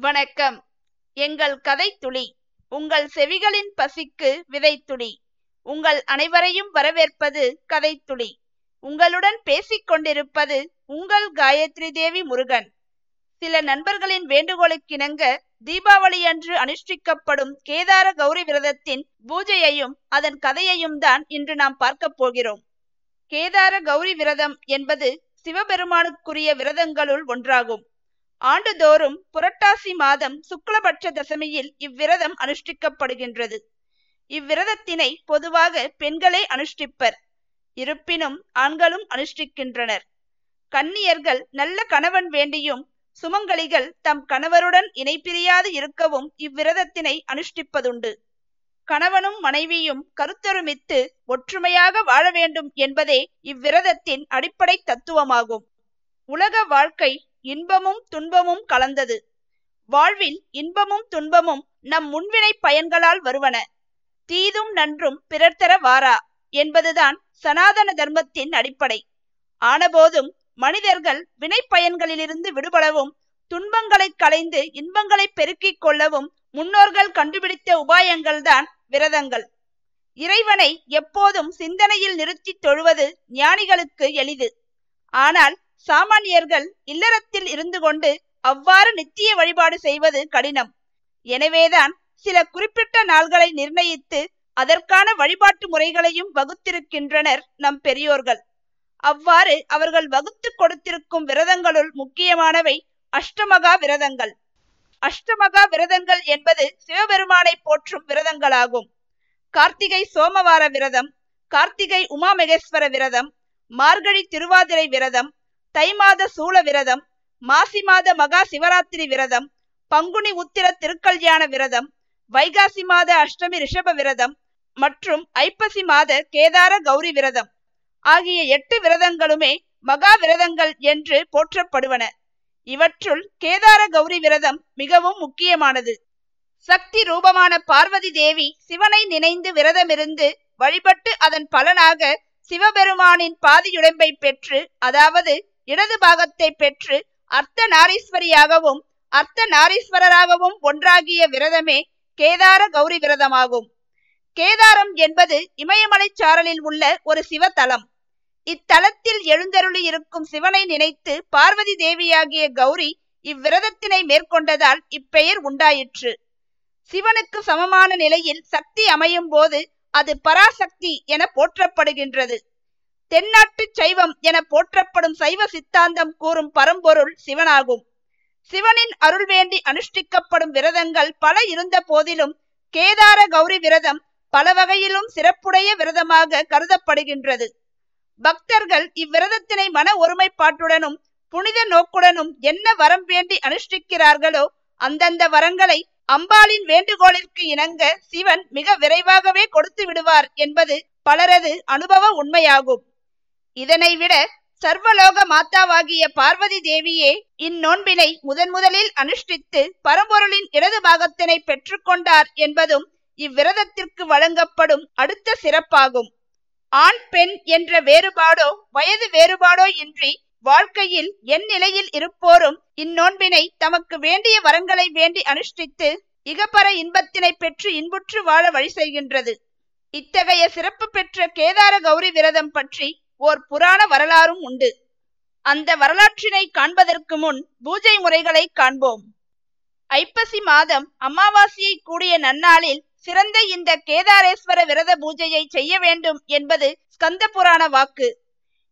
வணக்கம். எங்கள் கதைத்துளி உங்கள் செவிகளின் பசிக்கு விதைத்துளி உங்கள் அனைவரையும் வரவேற்பது கதைத்துளி உங்களுடன் பேசிக் கொண்டிருப்பது உங்கள் காயத்ரி தேவி முருகன். சில நண்பர்களின் வேண்டுகோளுக்கிணங்க தீபாவளி அன்று அனுஷ்டிக்கப்படும் கேதார கௌரி விரதத்தின் பூஜையையும் அதன் கதையையும் தான் இன்று நாம் பார்க்க போகிறோம். கேதார கௌரி விரதம் என்பது சிவபெருமானுக்குரிய விரதங்களுள் ஒன்றாகும். ஆண்டுதோறும் புரட்டாசி மாதம் சுக்லபட்ச தசமியில் இவ்விரதம் அனுஷ்டிக்கப்படுகின்றது. இவ்விரதத்தினை பொதுவாக பெண்களே அனுஷ்டிப்பர். இருப்பினும் ஆண்களும் அனுஷ்டிக்கின்றனர். கன்னியர்கள் நல்ல கணவன் வேண்டியும் சுமங்கலிகள் தம் கணவருடன் இணைப்பிரியாது இருக்கவும் இவ்விரதத்தினை அனுஷ்டிப்பதுண்டு. கணவனும் மனைவியும் கருத்தொருமித்து ஒற்றுமையாக வாழ வேண்டும் என்பதே இவ்விரதத்தின் அடிப்படை தத்துவமாகும். உலக வாழ்க்கை இன்பமும் துன்பமும் கலந்தது. வாழ்வில் இன்பமும் துன்பமும் நம் முன்வினை பயன்களால் வருவன. தீதும் நன்றும் பிறர் தர வாரா என்பதுதான் சனாதன தர்மத்தின் அடிப்படை. ஆனபோதும் மனிதர்கள் வினை பயன்களிலிருந்து விடுபடவும் துன்பங்களை களைந்து இன்பங்களை பெருக்கிக் கொள்ளவும் முன்னோர்கள் கண்டுபிடித்த உபாயங்கள்தான் விரதங்கள். இறைவனை எப்போதும் சிந்தனையில் நிறுத்தி தொழுவது ஞானிகளுக்கு எளிது. ஆனால் சாமானியர்கள் இல்லறத்தில் இருந்து கொண்டு அவ்வாறு நித்திய வழிபாடு செய்வது கடினம். எனவேதான் சில குறிப்பிட்ட நாள்களை நிர்ணயித்து அதற்கான வழிபாட்டு முறைகளையும் வகுத்திருக்கின்றனர் நம் பெரியோர்கள். அவ்வாறு அவர்கள் வகுத்து கொடுத்திருக்கும் விரதங்களுள் முக்கியமானவை அஷ்டமகா விரதங்கள். அஷ்டமகா விரதங்கள் என்பது சிவபெருமானை போற்றும் விரதங்களாகும். கார்த்திகை சோமவார விரதம் கார்த்திகை உமாமகேஸ்வர விரதம் மார்கழி திருவாதிரை விரதம் தை மாத சூழ விரதம் மாசி மாத மகா சிவராத்திரி விரதம் பங்குனி உத்திர திருக்கல்யாண விரதம் வைகாசி மாத அஷ்டமி ரிஷப விரதம் மற்றும் ஐப்பசி மாத கேதார கௌரி விரதம் ஆகிய எட்டு விரதங்களுமே மகா விரதங்கள் என்று போற்றப்படுவன. இவற்றுள் கேதார கௌரி விரதம் மிகவும் முக்கியமானது. சக்தி ரூபமான பார்வதி தேவி சிவனை நினைந்து விரதமிருந்து வழிபட்டு அதன் பலனாக சிவபெருமானின் பாதியுடம்பை பெற்று அதாவது இடது பாகத்தை பெற்று அர்த்த நாரீஸ்வரியாகவும் அர்த்த நாரீஸ்வரராகவும் ஒன்றாகிய விரதமே கேதார கௌரி விரதமாகும். கேதாரம் என்பது இமயமலை சாரலில் உள்ள ஒரு சிவத்தலம். இத்தலத்தில் எழுந்தருளி இருக்கும் சிவனை நினைத்து பார்வதி தேவியாகிய கௌரி இவ்விரதத்தினை மேற்கொண்டதால் இப்பெயர் உண்டாயிற்று. சிவனுக்கு சமமான நிலையில் சக்தி அமையும் போது அது பராசக்தி என போற்றப்படுகின்றது. தென்னாட்டு சைவம் என போற்றப்படும் சைவ சித்தாந்தம் கூறும் பரம்பொருள் சிவனாகும். சிவனின் அருள் வேண்டி அனுஷ்டிக்கப்படும் விரதங்கள் பல இருந்த போதிலும் கேதார கௌரி விரதம் பல வகையிலும் சிறப்புடைய விரதமாக கருதப்படுகின்றது. பக்தர்கள் இவ்விரதத்தினை மன ஒருமைப்பாட்டுடனும் புனித நோக்குடனும் என்ன வரம் வேண்டி அனுஷ்டிக்கிறார்களோ அந்தந்த வரங்களை அம்பாளின் வேண்டுகோளிற்கு இணங்க சிவன் மிக விரைவாகவே கொடுத்து விடுவார் என்பது பலரது அனுபவ உண்மையாகும். இதனை விட சர்வலோக மாதாவாகிய பார்வதி தேவியே இந்நோன்பினை முதன் முதலில் அனுஷ்டித்து பரம்பொருளின் இடது பாகத்தினை பெற்றுக்கொண்டார் என்பதும் இவ்விரதத்திற்கு வழங்கப்படும் அடுத்த சிறப்பாகும். ஆண் பெண் என்ற வேறுபாடோ வயது வேறுபாடோ இன்றி வாழ்க்கையில் என் நிலையில் இருப்போரும் இந்நோன்பினை தமக்கு வேண்டிய வரங்களை வேண்டி அனுஷ்டித்து இகப்பர இன்பத்தினை பெற்று இன்புற்று வாழ வழி செய்கின்றது. இத்தகைய சிறப்பு பெற்ற கேதார கௌரி விரதம் பற்றி ஓர் புராண வரலாறும் உண்டு. அந்த வரலாற்றினை காண்பதற்கு முன் பூஜை முறைகளை காண்போம். ஐப்பசி மாதம் அமாவாசையை கூடிய நன்னாளில் சிறந்த இந்த கேதாரேஸ்வர விரத பூஜையை செய்ய வேண்டும் என்பது ஸ்கந்த புராண வாக்கு.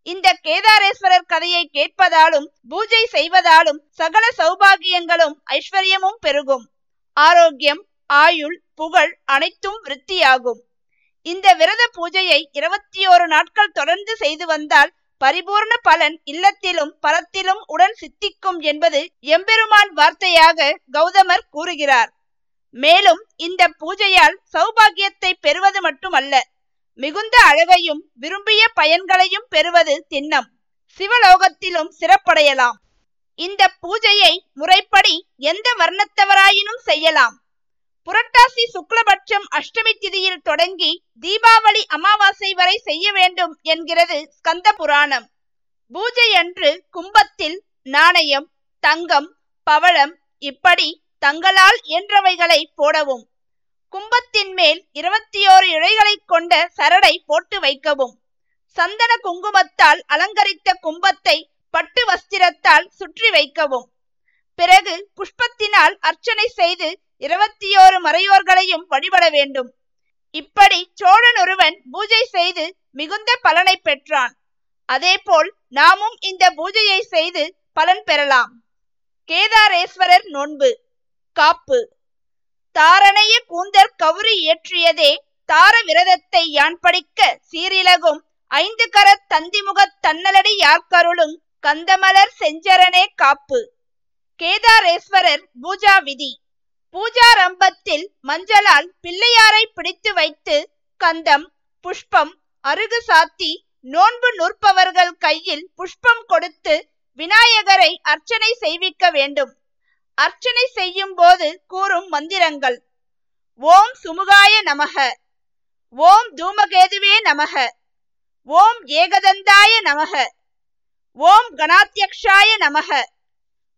இந்த கேதாரேஸ்வரர் கதையை கேட்பதாலும் பூஜை செய்வதாலும் சகல சௌபாகியங்களும் ஐஸ்வர்யமும் பெருகும். ஆரோக்கியம் ஆயுள் புகழ் அனைத்தும் விருத்தியாகும். இந்த விரத பூஜையை இருபத்தி ஓரு நாட்கள் தொடர்ந்து செய்து வந்தால் பரிபூர்ண பலன் இல்லத்திலும் பரத்திலும் உடன் சித்திக்கும் என்பது எம்பெருமான் வார்த்தையாக கௌதமர் கூறுகிறார். மேலும் இந்த பூஜையால் சௌபாகியத்தை பெறுவது மட்டுமல்ல மிகுந்த அழகையும் விரும்பிய பயன்களையும் பெறுவது திண்ணம். சிவலோகத்திலும் சிறப்படையலாம். இந்த பூஜையை முறைப்படி எந்த வர்ணத்தவராயினும் செய்யலாம். புரட்டாசி சுக்லபட்சம் அஷ்டமி திதியில் தொடங்கி தீபாவளி அமாவாசை வரை செய்ய வேண்டும் என்கிறது ஸ்கந்த புராணம். பூஜை அன்று கும்பத்தில் நாணயம் தங்கம் பவளம் இப்படி தங்களால் இயன்றவைகளை போடவும். கும்பத்தின் மேல் இருபத்தி ஓரு இழைகளைக் கொண்ட சரடை போட்டு வைக்கவும். சந்தன குங்குமத்தால் அலங்கரித்த கும்பத்தை பட்டு வஸ்திரத்தால் சுற்றி வைக்கவும். பிறகு புஷ்பத்தினால் அர்ச்சனை செய்து இருபத்தி ஓரு மறையோர்களையும் வழிபட வேண்டும். இப்படி சோழன் ஒருவன் பூஜை செய்து மிகுந்த பலனை பெற்றான். அதேபோல் நாமும் இந்த பூஜையை செய்து பலன் பெறலாம். கேதாரேஸ்வரர் நோன்பு. காப்பு. தாரணைய கூந்தற் கவுரி இயற்றியதே தார விரதத்தை யான் படிக்க சீரிலகும் ஐந்து கரத் தந்திமுகத் தன்னலடி யார்கருளும் கந்தமலர் செஞ்சரனே காப்பு. கேதாரேஸ்வரர் பூஜா விதி. பூஜாரம்பத்தில் மஞ்சளால் பிள்ளையாரை பிடித்து வைத்து கந்தம் புஷ்பம் அருகு சாத்தி நோன்பு நூற்பவர்கள் கையில் புஷ்பம் கொடுத்து விநாயகரை அர்ச்சனை செய்விக்க வேண்டும். அர்ச்சனை செய்யும் போது கூறும் மந்திரங்கள். ஓம் சுமுகாய நமக. ஓம் தூமகேதுவே நமக. ஓம் ஏகதந்தாய நமக. ஓம் கணாத்தியக்ஷாய நமக.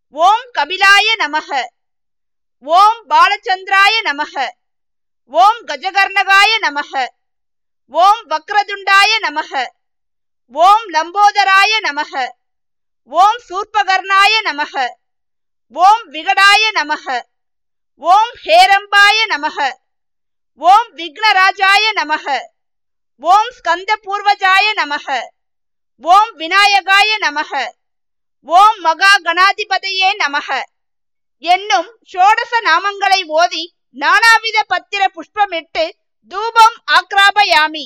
ஓம் கபிலாய நமக. ஓம் பாலச்சந்திராய நமக ஓம் கஜகர்ணகாய நமக ஓம் வக்ரதுண்டாய நமக ஓம் லம்போதராய நமக ஓம் சூர்பகர்ணாய நமக ஓம் விகடாய நமக ஓம் ஹேரம்பாய நமக ஓம் விக்னராஜாய நமக ஓம் ஸ்கந்த பூர்வஜாய நமக ஓம் விநாயகாய நமக ஓம் மகா கணாதிபதையே நமக என்னும் ஷோடச நாமங்களை ஓதி நானாவித பத்திர புஷ்பமிட்டு தூபம் ஆக்ராபயாமி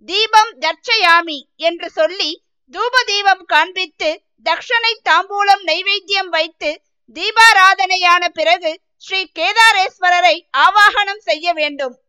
தீபம் தர்ச்சயாமி என்று சொல்லி தூப தீபம் காண்பித்து தக்ஷனை தாம்பூலம் நைவேத்தியம் வைத்து தீபாராதனையான பிறகு ஸ்ரீ கேதாரேஸ்வரரை ஆவாகனம் செய்ய வேண்டும்.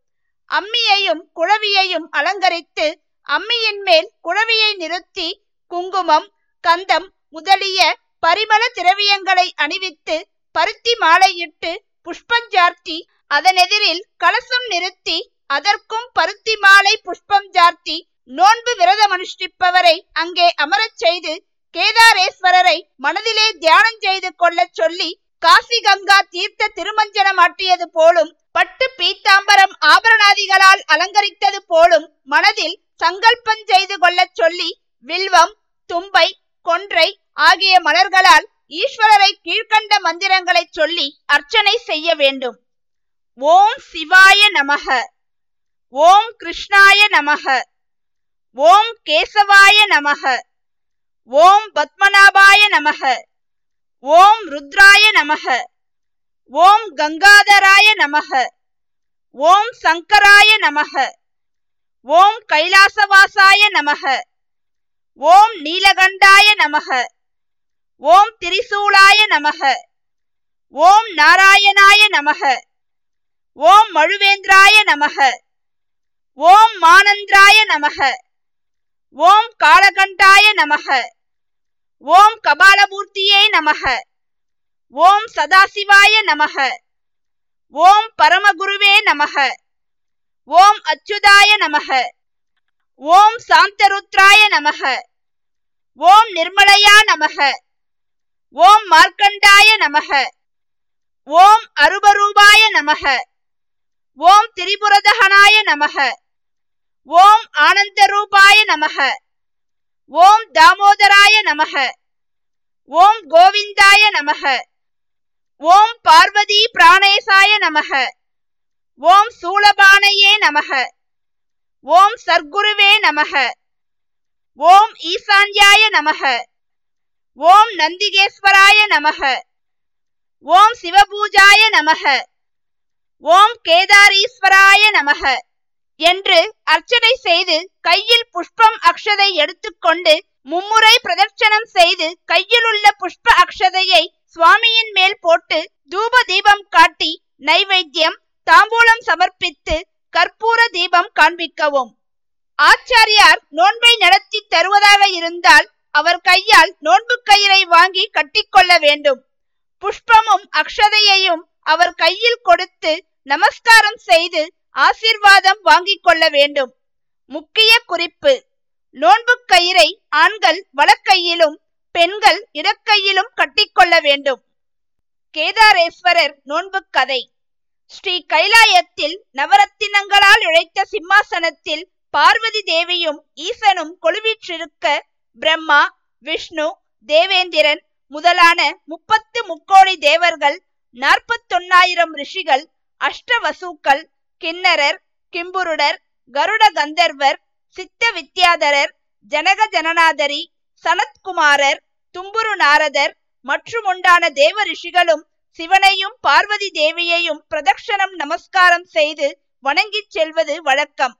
அம்மியையும் குழவியையும் அலங்கரித்து அம்மியின் மேல் குழவியை நிறுத்தி குங்குமம் கந்தம் முதலிய பரிமள திரவியங்களை அணிவித்து பருத்தி மாலையிட்டு புஷ்பஞ்சார்த்தி அதனெதிரில் கலசம் நிறுத்தி அதற்கும் பருத்தி மாலை புஷ்பம் ஜார்த்தி நோன்பு விரதம் அனுஷ்டிப்பவரை அங்கே அமரச் செய்து கேதாரேஸ்வரரை மனதிலே தியானம் செய்து கொள்ளச் சொல்லி காசி கங்கா தீர்த்த திருமஞ்சனம் ஆட்டியது போலும் பட்டு பீத்தாம்பரம் ஆபரணாதிகளால் அலங்கரித்தது போலும் மனதில் சங்கல்பம் செய்து கொள்ளச் சொல்லி வில்வம் தும்பை கொன்றை ஆகிய மலர்களால் ஈஸ்வரரை கீழ்கண்ட மந்திரங்களை சொல்லி அர்ச்சனை செய்ய வேண்டும். ஓம் சிவாய நமக. ஓம் கிருஷ்ணாய நமக. ஓம் கேசவாய நமக. ஓம் பத்மநாபாய நமக. ஓம் ருத்ராய நமக. ஓம் கங்காதராய நமக. ஓம் சங்கராய நமக. ஓம் கைலாசவாசாய நமக. ஓம் நீலகண்டாய நமக. ஓம் திரிசூலாய நமக ஓம் நாராயணாய நமக ஓம் மழுவேந்திராய நமக ஓம் மானந்திராய நமக ஓம் காலகண்டாய நமக ஓம் கபாலமூர்த்தியே நமக ஓம் சதாசிவாய நமக ஓம் பரமகுருவே நமக ஓம் அச்சுதாய நமக ஓம் சாந்தருத்ராய நமக ஓம் நிர்மலையா நமக ஓம் மார்க்கண்டாய நமக. ஓம் அருபரூபாய நமக. ஓம் திரிபுரதகனாய நமக. ஓம் ஆனந்தரூபாய நமக. ஓம் தாமோதராய நமக. ஓம் கோவிந்தாய நமக. ஓம் பார்வதி பிராணேசாய நமக. ஓம் சூலபானையே நமக. ஓம் சர்க்குருவே நமக. ஓம் ஈசான்யாய நமக. ஓம் நந்திகேஸ்வராய நமக. ஓம் சிவபூஜாய நமக. ஓம் கேதாரீஸ்வராய நமக. என்று அர்ச்சனை செய்து கையில் புஷ்பம் அக்ஷதை எடுத்துக்கொண்டு மும்முறை பிரதட்சணம் செய்து கையில் உள்ள புஷ்ப அக்ஷதையை சுவாமியின் மேல் போட்டு தூப தீபம் காட்டி நைவேத்தியம் தாம்பூலம் சமர்ப்பித்து கற்பூர தீபம் காண்பிக்கவும். ஆச்சாரியார் நோன்பை நடத்தி தருவதாக இருந்தால் அவர் கையால் நோன்பு கயிறை வாங்கி கட்டிக்கொள்ள வேண்டும். புஷ்பமும் அக்ஷதையையும் அவர் கையில் கொடுத்து நமஸ்காரம் செய்து ஆசிர்வாதம் வாங்கிக் கொள்ள வேண்டும். முக்கிய குறிப்பு. நோன்பு கயிறை ஆண்கள் வலக்கையிலும் பெண்கள் இடக்கையிலும் கட்டிக்கொள்ள வேண்டும். கேதாரேஸ்வரர் நோன்பு கதை. ஸ்ரீ கைலாயத்தில் நவரத்தினங்களால் இழைத்த சிம்மாசனத்தில் பார்வதி தேவியும் ஈசனும் கொழுவிற்றிருக்க பிரம்மா விஷ்ணு தேவேந்திரன் முதலான முப்பத்து முக்கோடி தேவர்கள் நாற்பத்தொன்னாயிரம் ரிஷிகள் அஷ்டவசூக்கள் கிண்ணரர் கிம்புருடர் கருட கந்தர்வர் சித்த வித்யாதரர் ஜனக ஜனநாதரி சனத்குமாரர் தும்புரு நாரதர் மற்றும் உண்டான தேவ ரிஷிகளும் சிவனையும் பார்வதி தேவியையும் பிரதக்ஷணம் நமஸ்காரம் செய்து வணங்கிச் செல்வது வழக்கம்.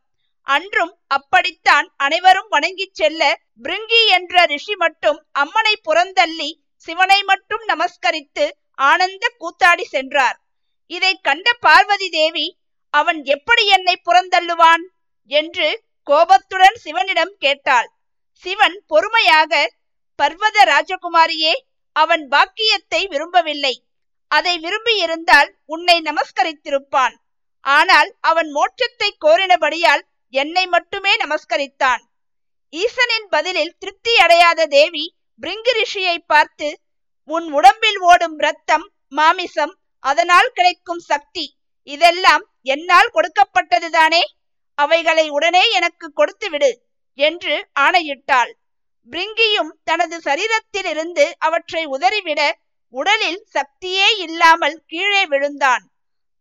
அன்றும் அப்படித்தான் அனைவரும் வணங்கிச் செல்ல பிருங்கி என்ற ரிஷி மட்டும் அம்மனை புறந்தள்ளி சிவனை மட்டும் நமஸ்கரித்து ஆனந்த கூத்தாடி சென்றார். இதை கண்ட பார்வதி தேவி அவன் எப்படி என்னை புறந்தள்ளுவான்? என்று கோபத்துடன் சிவனிடம் கேட்டாள். சிவன் பொறுமையாக பர்வத ராஜகுமாரியே அவன் பாக்கியத்தை விரும்பவில்லை. அதை விரும்பியிருந்தால் உன்னை நமஸ்கரித்திருப்பான். ஆனால் அவன் மோட்சத்தை கோரினபடியால் என்னை மட்டுமே நமஸ்கரித்தான். ஈசனின் பதிலில் திருப்தி அடையாத தேவி பிரிங்கு ரிஷியை பார்த்து உன் உடம்பில் ஓடும் இரத்தம் மாமிசம் அதனால் கிடைக்கும் சக்தி இதெல்லாம் என்னால் கொடுக்கப்பட்டதுதானே? அவைகளை உடனே எனக்கு கொடுத்து விடு என்று ஆணையிட்டாள். பிரிங்கியும் தனது சரீரத்தில் இருந்து அவற்றை உதறிவிட உடலில் சக்தியே இல்லாமல் கீழே விழுந்தான்.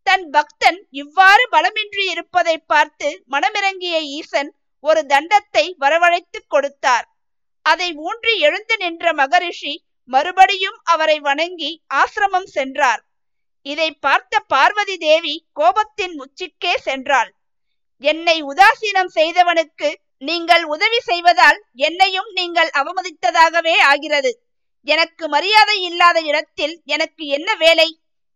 தன் பக்தன் இவ்வாறு பலமின்றி இருப்பதை பார்த்து மனமிறங்கிய ஈசன் ஒரு தண்டத்தை வரவழைத்து கொடுத்தார். அதை ஊன்றி எழுந்து நின்ற மகரிஷி மறுபடியும் அவரை வணங்கி ஆசிரமம் சென்றார். இதை பார்த்த பார்வதி தேவி கோபத்தின் உச்சிக்கே சென்றாள். என்னை உதாசீனம் செய்தவனுக்கு நீங்கள் உதவி செய்வதால் என்னையும் நீங்கள் அவமதித்ததாகவே ஆகிறது. எனக்கு மரியாதை இல்லாத இடத்தில் எனக்கு என்ன வேலை?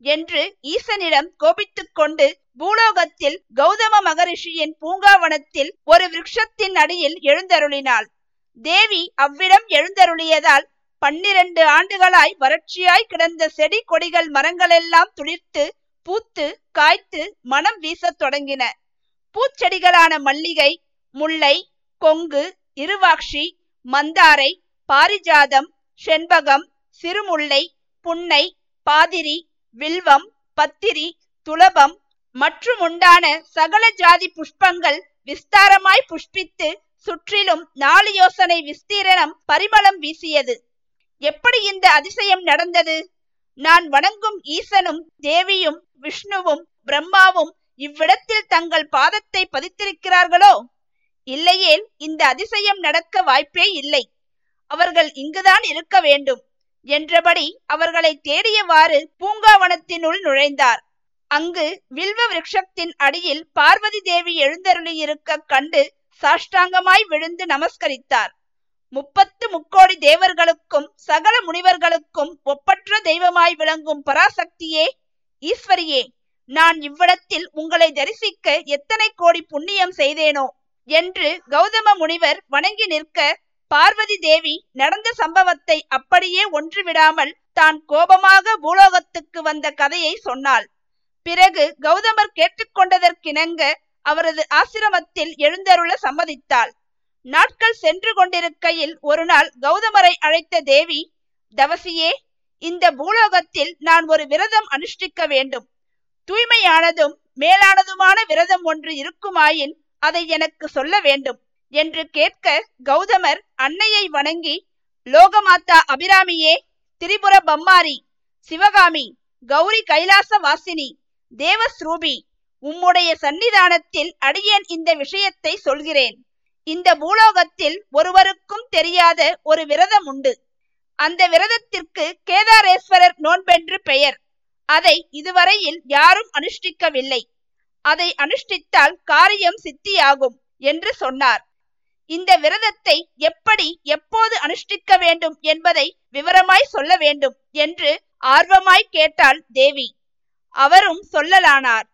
என்று ஈசனிடம் கோபித்துக் கொண்டு பூலோகத்தில் கௌதம மகரிஷியின் பூங்காவனத்தில் ஒரு விருட்சத்தின் அடியில் எழுந்தருளினாள். தேவி அவ்விடம் எழுந்தருளியதால் பன்னிரண்டு ஆண்டுகளாய் வறட்சியாய் கிடந்த செடி கொடிகள் மரங்களெல்லாம் துளிர்த்து பூத்து காய்த்து மனம் வீசத் தொடங்கின. பூச்செடிகளான மல்லிகை முல்லை கொங்கு இருவாக்ஷி மந்தாரை பாரிஜாதம் செண்பகம் சிறுமுல்லை புன்னை பாதிரி வில்வம் பத்திரி துலபம் மற்றும் உண்டான சகல ஜாதி புஷ்பங்கள் விஸ்தாரமாய் புஷ்பித்து சுற்றிலும் நாலு யோசனை விஸ்தீரணம் பரிமளம் வீசியது. எப்படி இந்த அதிசயம் நடந்தது? நான் வணங்கும் ஈசனும் தேவியும் விஷ்ணுவும் பிரம்மாவும் இவ்விடத்தில் தங்கள் பாதத்தை பதித்திருக்கிறார்களோ? இல்லையேல் இந்த அதிசயம் நடக்க வாய்ப்பே இல்லை. அவர்கள் இங்குதான் இருக்க வேண்டும். என்றபடி அவர்களை தேடியவாறு பூங்காவனத்தினுள் நுழைந்தார். அங்கு வில்வ விருட்சத்தின் அடியில் பார்வதி தேவி எழுந்தருளியிருக்க கண்டு சாஷ்டாங்கமாய் விழுந்து நமஸ்கரித்தார். முப்பத்து முக்கோடி தேவர்களுக்கும் சகல முனிவர்களுக்கும் ஒப்பற்ற தெய்வமாய் விளங்கும் பராசக்தியே ஈஸ்வரியே நான் இவ்விடத்தில் உங்களை தரிசிக்க எத்தனை கோடி புண்ணியம் செய்தேனோ என்று கௌதம முனிவர் வணங்கி நிற்க பார்வதி தேவி நடந்த சம்பவத்தை அப்படியே ஒன்று விடாமல் தான் கோபமாக பூலோகத்துக்கு வந்த கதையை சொன்னாள். பிறகு கௌதமர் கேட்டுக்கொண்டதற்கிணங்க அவரது ஆசிரமத்தில் எழுந்தருள சம்மதித்தாள். நாட்கள் சென்று கொண்டிருக்கையில் ஒரு நாள் கௌதமரை அழைத்த தேவி தவசியே இந்த பூலோகத்தில் நான் ஒரு விரதம் அனுஷ்டிக்க வேண்டும். தூய்மையானதும் மேலானதுமான விரதம் ஒன்று இருக்குமாயின் அதை எனக்கு சொல்ல வேண்டும். என்று கேட்க கௌதமர் அன்னையை வணங்கி லோகமாத்தா அபிராமியே திரிபுர பம்மாரி சிவகாமி கௌரி கைலாச வாசினி தேவஸ்ரூபி உம்முடைய சன்னிதானத்தில் அடியேன் இந்த விஷயத்தை சொல்கிறேன். இந்த பூலோகத்தில் ஒருவருக்கும் தெரியாத ஒரு விரதம் உண்டு. அந்த விரதத்திற்கு கேதாரேஸ்வரர் நோன்பென்று பெயர். அதை இதுவரையில் யாரும் அனுஷ்டிக்கவில்லை. அதை அனுஷ்டித்தால் காரியம் சித்தியாகும் என்று சொன்னார். இந்த விரதத்தை எப்படி எப்போது அனுஷ்டிக்க வேண்டும் என்பதை விவரமாய் சொல்ல வேண்டும் என்று ஆர்வமாய் கேட்டாள் தேவி. அவரும் சொல்லலானார்.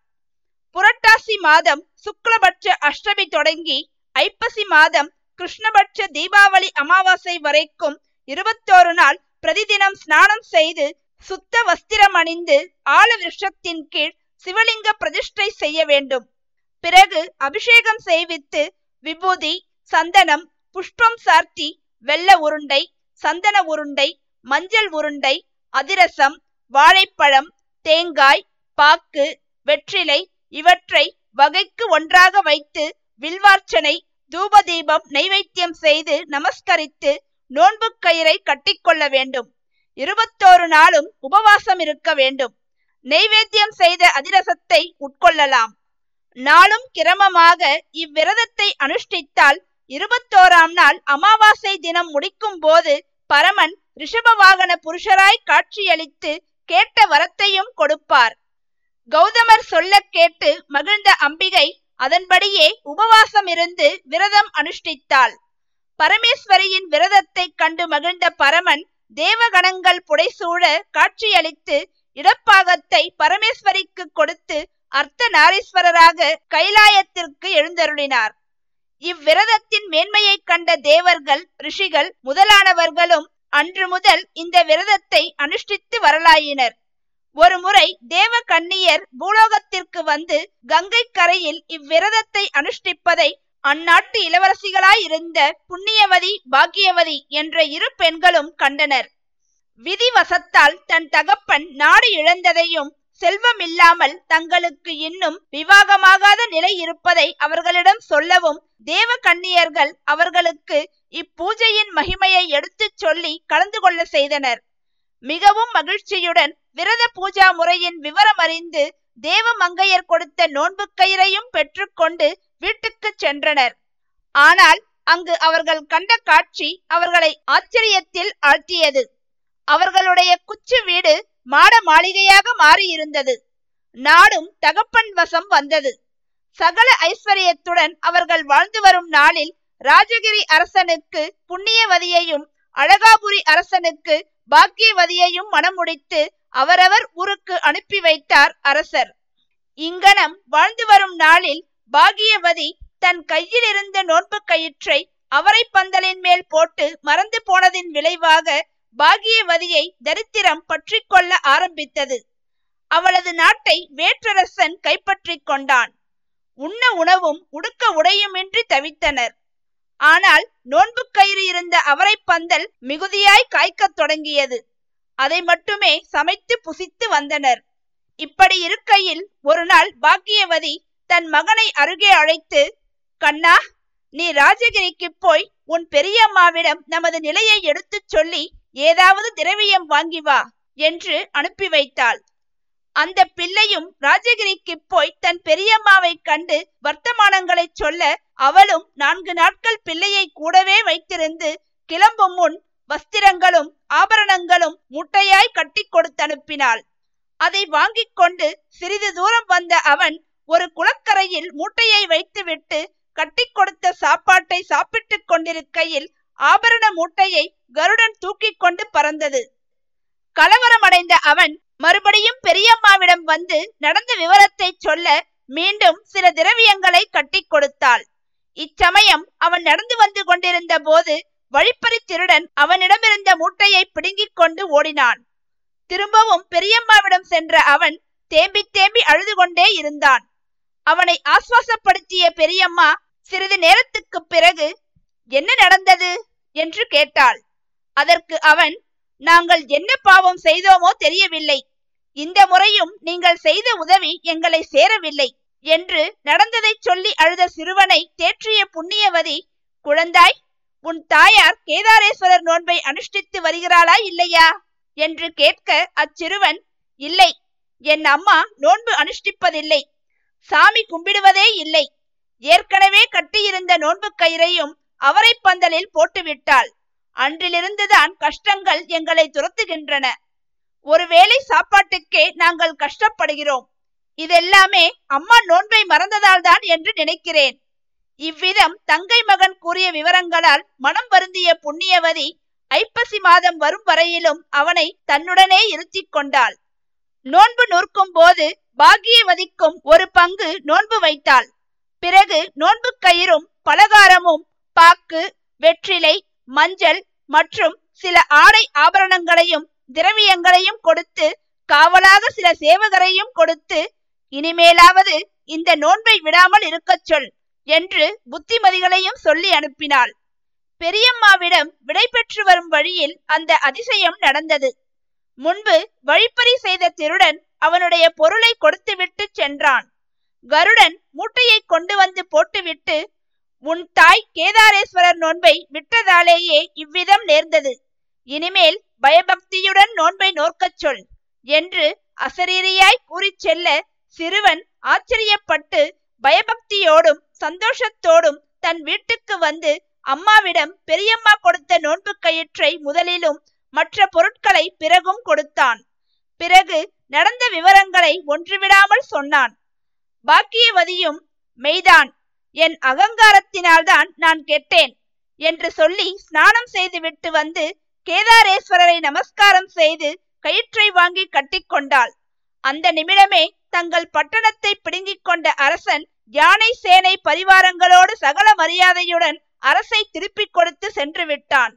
புரட்டாசி மாதம் சுக்லபட்ச அஷ்டமி தொடங்கி ஐப்பசி மாதம் கிருஷ்ணபட்ச தீபாவளி அமாவாசை வரைக்கும் இருபத்தோரு நாள் பிரதிதினம் ஸ்நானம் செய்து சுத்த வஸ்திரம் அணிந்து ஆல விருஷத்தின் கீழ் சிவலிங்க பிரதிஷ்டை செய்ய வேண்டும். பிறகு அபிஷேகம் செய்வித்து விபூதி சந்தனம் புஷ்பம் சார்த்தி வெள்ள உருண்டை சந்தன உருண்டை மஞ்சள் உருண்டை அதிரசம் வாழைப்பழம் தேங்காய் பாக்கு வெற்றிலை இவற்றை வகைக்கு ஒன்றாக வைத்து வில்வார்ச்சனை தூபதீபம் நைவேத்தியம் செய்து நமஸ்கரித்து நோன்பு கயிறை கட்டிக்கொள்ள வேண்டும். இருபத்தோரு நாளும் உபவாசம் இருக்க வேண்டும். நெய்வேத்தியம் செய்த அதிரசத்தை உட்கொள்ளலாம். நாளும் கிரமமாக இவ்விரதத்தை அனுஷ்டித்தால் இருபத்தோராம் நாள் அமாவாசை தினம் முடிக்கும் போது பரமன் ரிஷப வாகன புருஷராய் காட்சியளித்து கேட்ட வரத்தையும் கொடுப்பார். கௌதமர் சொல்ல கேட்டு மகிழ்ந்த அம்பிகை அதன்படியே உபவாசம் இருந்து விரதம் அனுஷ்டித்தாள். பரமேஸ்வரியின் விரதத்தை கண்டு மகிழ்ந்த பரமன் தேவகணங்கள் புடைசூழ காட்சியளித்து இடப்பாகத்தை பரமேஸ்வரிக்கு கொடுத்து அர்த்த நாரீஸ்வரராக கைலாயத்திற்கு எழுந்தருளினார். இவ்விரதத்தின் மேன்மையைக் கண்ட தேவர்கள் ரிஷிகள் முதலானவர்களும் அன்று முதல் இந்த விரதத்தை அனுஷ்டித்து வரலாயினர். ஒரு முறை தேவ கன்னியர் பூலோகத்திற்கு வந்து கங்கை கரையில் இவ்விரதத்தை அனுஷ்டிப்பதை அந்நாட்டு இளவரசிகளாயிருந்த புண்ணியவதி பாக்கியவதி என்ற இரு பெண்களும் கண்டனர். விதிவசத்தால் தன் தகப்பன் நாடு இழந்ததையும் செல்வம் இல்லாமல் தங்களுக்கு இன்னும் விவாகமாகாத நிலை இருப்பதை அவர்களிடம் சொல்லவும் தேவ கன்னியர்கள் அவர்களுக்கு இப்பூஜையின் மகிமையை எடுத்துச் சொல்லி கலந்து கொள்ள செய்தனர். மிகவும் மகிழ்ச்சியுடன் விரத பூஜா முறையின் விவரம் அறிந்து தேவ மங்கையர் கொடுத்த நோன்பு கயிறையும் பெற்றுக்கொண்டு வீட்டுக்கு சென்றனர். ஆனால் அங்கு அவர்கள் கண்ட காட்சி அவர்களை ஆச்சரியத்தில் ஆழ்த்தியது. அவர்களுடைய குச்சி வீடு மாட மாளிகையாக மாறியிருந்தது. நாடும் தகப்பன் வசம் வந்தது. சகல ஐஸ்வர்யத்துடன் அவர்கள் வாழ்ந்து வரும் நாளில் ராஜகிரி அரசனுக்கு புண்ணியவதியையும் அழகாபுரி அரசனுக்கு பாக்கியவதியையும் மணமுடித்து அவரவர் ஊருக்கு அனுப்பி வைத்தார் அரசர். இங்கனம் வாழ்ந்து வரும் நாளில் பாகியவதி தன் கையில் இருந்த நோன்பு கயிற்றை அவரை பந்தலின் மேல் போட்டு மறந்து போனதின் விளைவாக பாகியவதியை தரித்திரம் பற்றி கொள்ள ஆரம்பித்தது. அவளது நாட்டை வேற்றரசன் கைப்பற்றி கொண்டான். உண்ண உணவும் உடுக்க உடையுமின்றி தவித்தனர். ஆனால் நோன்பு கயிறு இருந்த அவரை பந்தல் மிகுதியாய் காய்க்கத் தொடங்கியது. அதை மட்டுமே சமைத்து புசித்து வந்தனர். இப்படி இருக்கையில் ஒரு நாள் பாக்கியவதி தன் மகனை அருகே அழைத்து கண்ணா நீ ராஜகிரிக்கு போய் உன் பெரியம்மாவிடம் நமது நிலையை எடுத்துச் சொல்லி ஏதாவது திரவியம் வாங்கி வா என்று அனுப்பி வைத்தாள். அந்த பிள்ளையும் ராஜகிரிக்கு போய் தன் பெரியம்மாவை கண்டு வர்த்தமானங்களை சொல்ல அவளும் நான்கு நாட்கள் பிள்ளையை கூடவே வைத்திருந்து கிளம்பும் முன் வஸ்திரங்களும் ஆபரணங்களும் முட்டையாய் கட்டி கொடுத்தனுப்பினாள் அதை வாங்கிக் கொண்டு சிறிது தூரம் வந்த அவன் ஒரு குளக்கரையில் மூட்டையை வைத்துவிட்டு கட்டி கொடுத்த சாப்பாட்டை சாப்பிட்டுக் கொண்டிருக்கையில் ஆபரண மூட்டையை கருடன் தூக்கி கொண்டு பறந்தது. கலவரமடைந்த அவன் மறுபடியும் பெரியம்மாவிடம் வந்து நடந்த விவரத்தை சொல்ல மீண்டும் சில திரவியங்களை கட்டி கொடுத்தாள். இச்சமயம் அவன் நடந்து வந்து கொண்டிருந்த போது வழிப்பறி திருடன் அவனிடமிருந்த மூட்டையை பிடுங்கிக் கொண்டு ஓடினான். திரும்பவும் பெரியம்மாவிடம் சென்ற அவன் தேம்பி தேம்பி அழுது கொண்டே இருந்தான். அவனை ஆஸ்வாசப்படுத்திய பெரியம்மா சிறிது நேரத்துக்கு பிறகு என்ன நடந்தது? என்று கேட்டாள். அதற்கு அவன் நாங்கள் என்ன பாவம் செய்தோமோ தெரியவில்லை. இந்த முறையும் நீங்கள் செய்த உதவி எங்களை சேரவில்லை என்று நடந்ததை சொல்லி அழுத சிறுவனை தேற்றிய புண்ணியவதி குழந்தாய் உன் தாயார் கேதாரேஸ்வரர் நோன்பை அனுஷ்டித்து வருகிறாளா இல்லையா? என்று கேட்க அச்சிறுவன் இல்லை என் அம்மா நோன்பு அனுஷ்டிப்பதில்லை. சாமி கும்பிடுவதே இல்லை. ஏற்கனவே கட்டியிருந்த நோன்பு கயிறையும் அவரை பந்தலில் போட்டுவிட்டாள். அன்றிலிருந்துதான் கஷ்டங்கள் எங்களை துரத்துகின்றன. ஒருவேளை சாப்பாட்டுக்கே நாங்கள் கஷ்டப்படுகிறோம். இதெல்லாமே அம்மா நோன்பை மறந்ததால் தான் என்று நினைக்கிறேன். இவ்விதம் தங்கை மகன் கூறிய விவரங்களால் மனம் வருந்திய புண்ணியவதி ஐப்பசி மாதம் வரும் வரையிலும் அவனை தன்னுடனே இருத்திக் கொண்டாள். நோன்பு நூற்கும் போது பாகியவதிக்கும் ஒரு பங்கு நோன்பு வைத்தாள். பிறகு நோன்பு கயிறும் பலகாரமும் பாக்கு வெற்றிலை மஞ்சள் மற்றும் சில ஆடை ஆபரணங்களையும் திரவியங்களையும் கொடுத்து காவலாக சில சேவகரையும் கொடுத்து இனிமேலாவது இந்த நோன்பை விடாமல் இருக்கச் சொல் என்று புத்திமதிகளையும் சொல்லி அனுப்பினாள். பெரியம்மாவிடம் விடை பெற்று வரும் வழியில் அந்த அதிசயம் நடந்தது. முன்பு வழிப்பறி செய்த திருடன் அவனுடைய பொருளை கொடுத்துவிட்டு சென்றான். கருடன் மூட்டையை கொண்டு வந்து போட்டுவிட்டு உன் தாய் கேதாரேஸ்வரர் நோன்பை விட்டதாலேயே இவ்விதம் நேர்ந்தது. இனிமேல் பயபக்தியுடன் நோன்பை நோக்கச் சொல் என்று அசரீரியாய் கூறிச் செல்ல சிறுவன் ஆச்சரியப்பட்டு பயபக்தியோடும் சந்தோஷத்தோடும் தன் வீட்டுக்கு வந்து அம்மாவிடம் பெரியம்மா கொடுத்த நோன்பு கயிற்றை முதலிலும் மற்ற பொருட்களை பிறகும் கொடுத்தான். பிறகு நடந்த விவரங்களை ஒன்றுவிடாமல் சொன்னான். பாக்கியவதியும் மெய்தான். என் அகங்காரத்தினால்தான் நான் கெட்டேன் என்று சொல்லி ஸ்நானம் செய்துவிட்டு வந்து கேதாரேஸ்வரரை நமஸ்காரம் செய்து கயிற்றை வாங்கி கட்டிக்கொண்டாள் அந்த நிமிடமே தங்கள் பட்டணத்தை பிடுங்கிக் கொண்ட அரசன் யானை சேனை பரிவாரங்களோடு சகல மரியாதையுடன் அரசை திருப்பிக் கொடுத்து சென்று விட்டான்.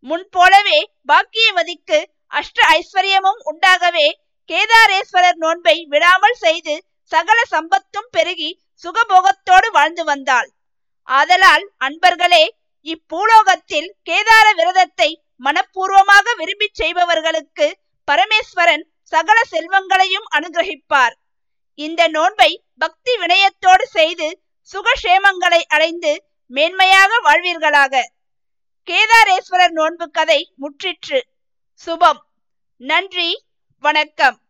முன்போலவே பாக்கியவதிக்கு அஷ்ட ஐஸ்வர்யமும் உண்டாகவே கேதாரேஸ்வரர் நோன்பை விடாமல் செய்து சகல சம்பத்தும் பெருகி சுகபோகத்தோடு வாழ்ந்து வந்தாள். ஆதலால் அன்பர்களே இப்பூலோகத்தில் கேதார விரதத்தை மனப்பூர்வமாக விரும்பி செய்பவர்களுக்கு பரமேஸ்வரன் சகல செல்வங்களையும் அனுகிரகிப்பார். இந்த நோன்பை பக்தி வினயத்தோடு செய்து சுகஷேமங்களை அடைந்து மேன்மையாக வாழ்வீர்களாக. கேதாரேஸ்வரர் நோன்பு கதை முற்றிற்று. சுபம். நன்றி. வணக்கம்.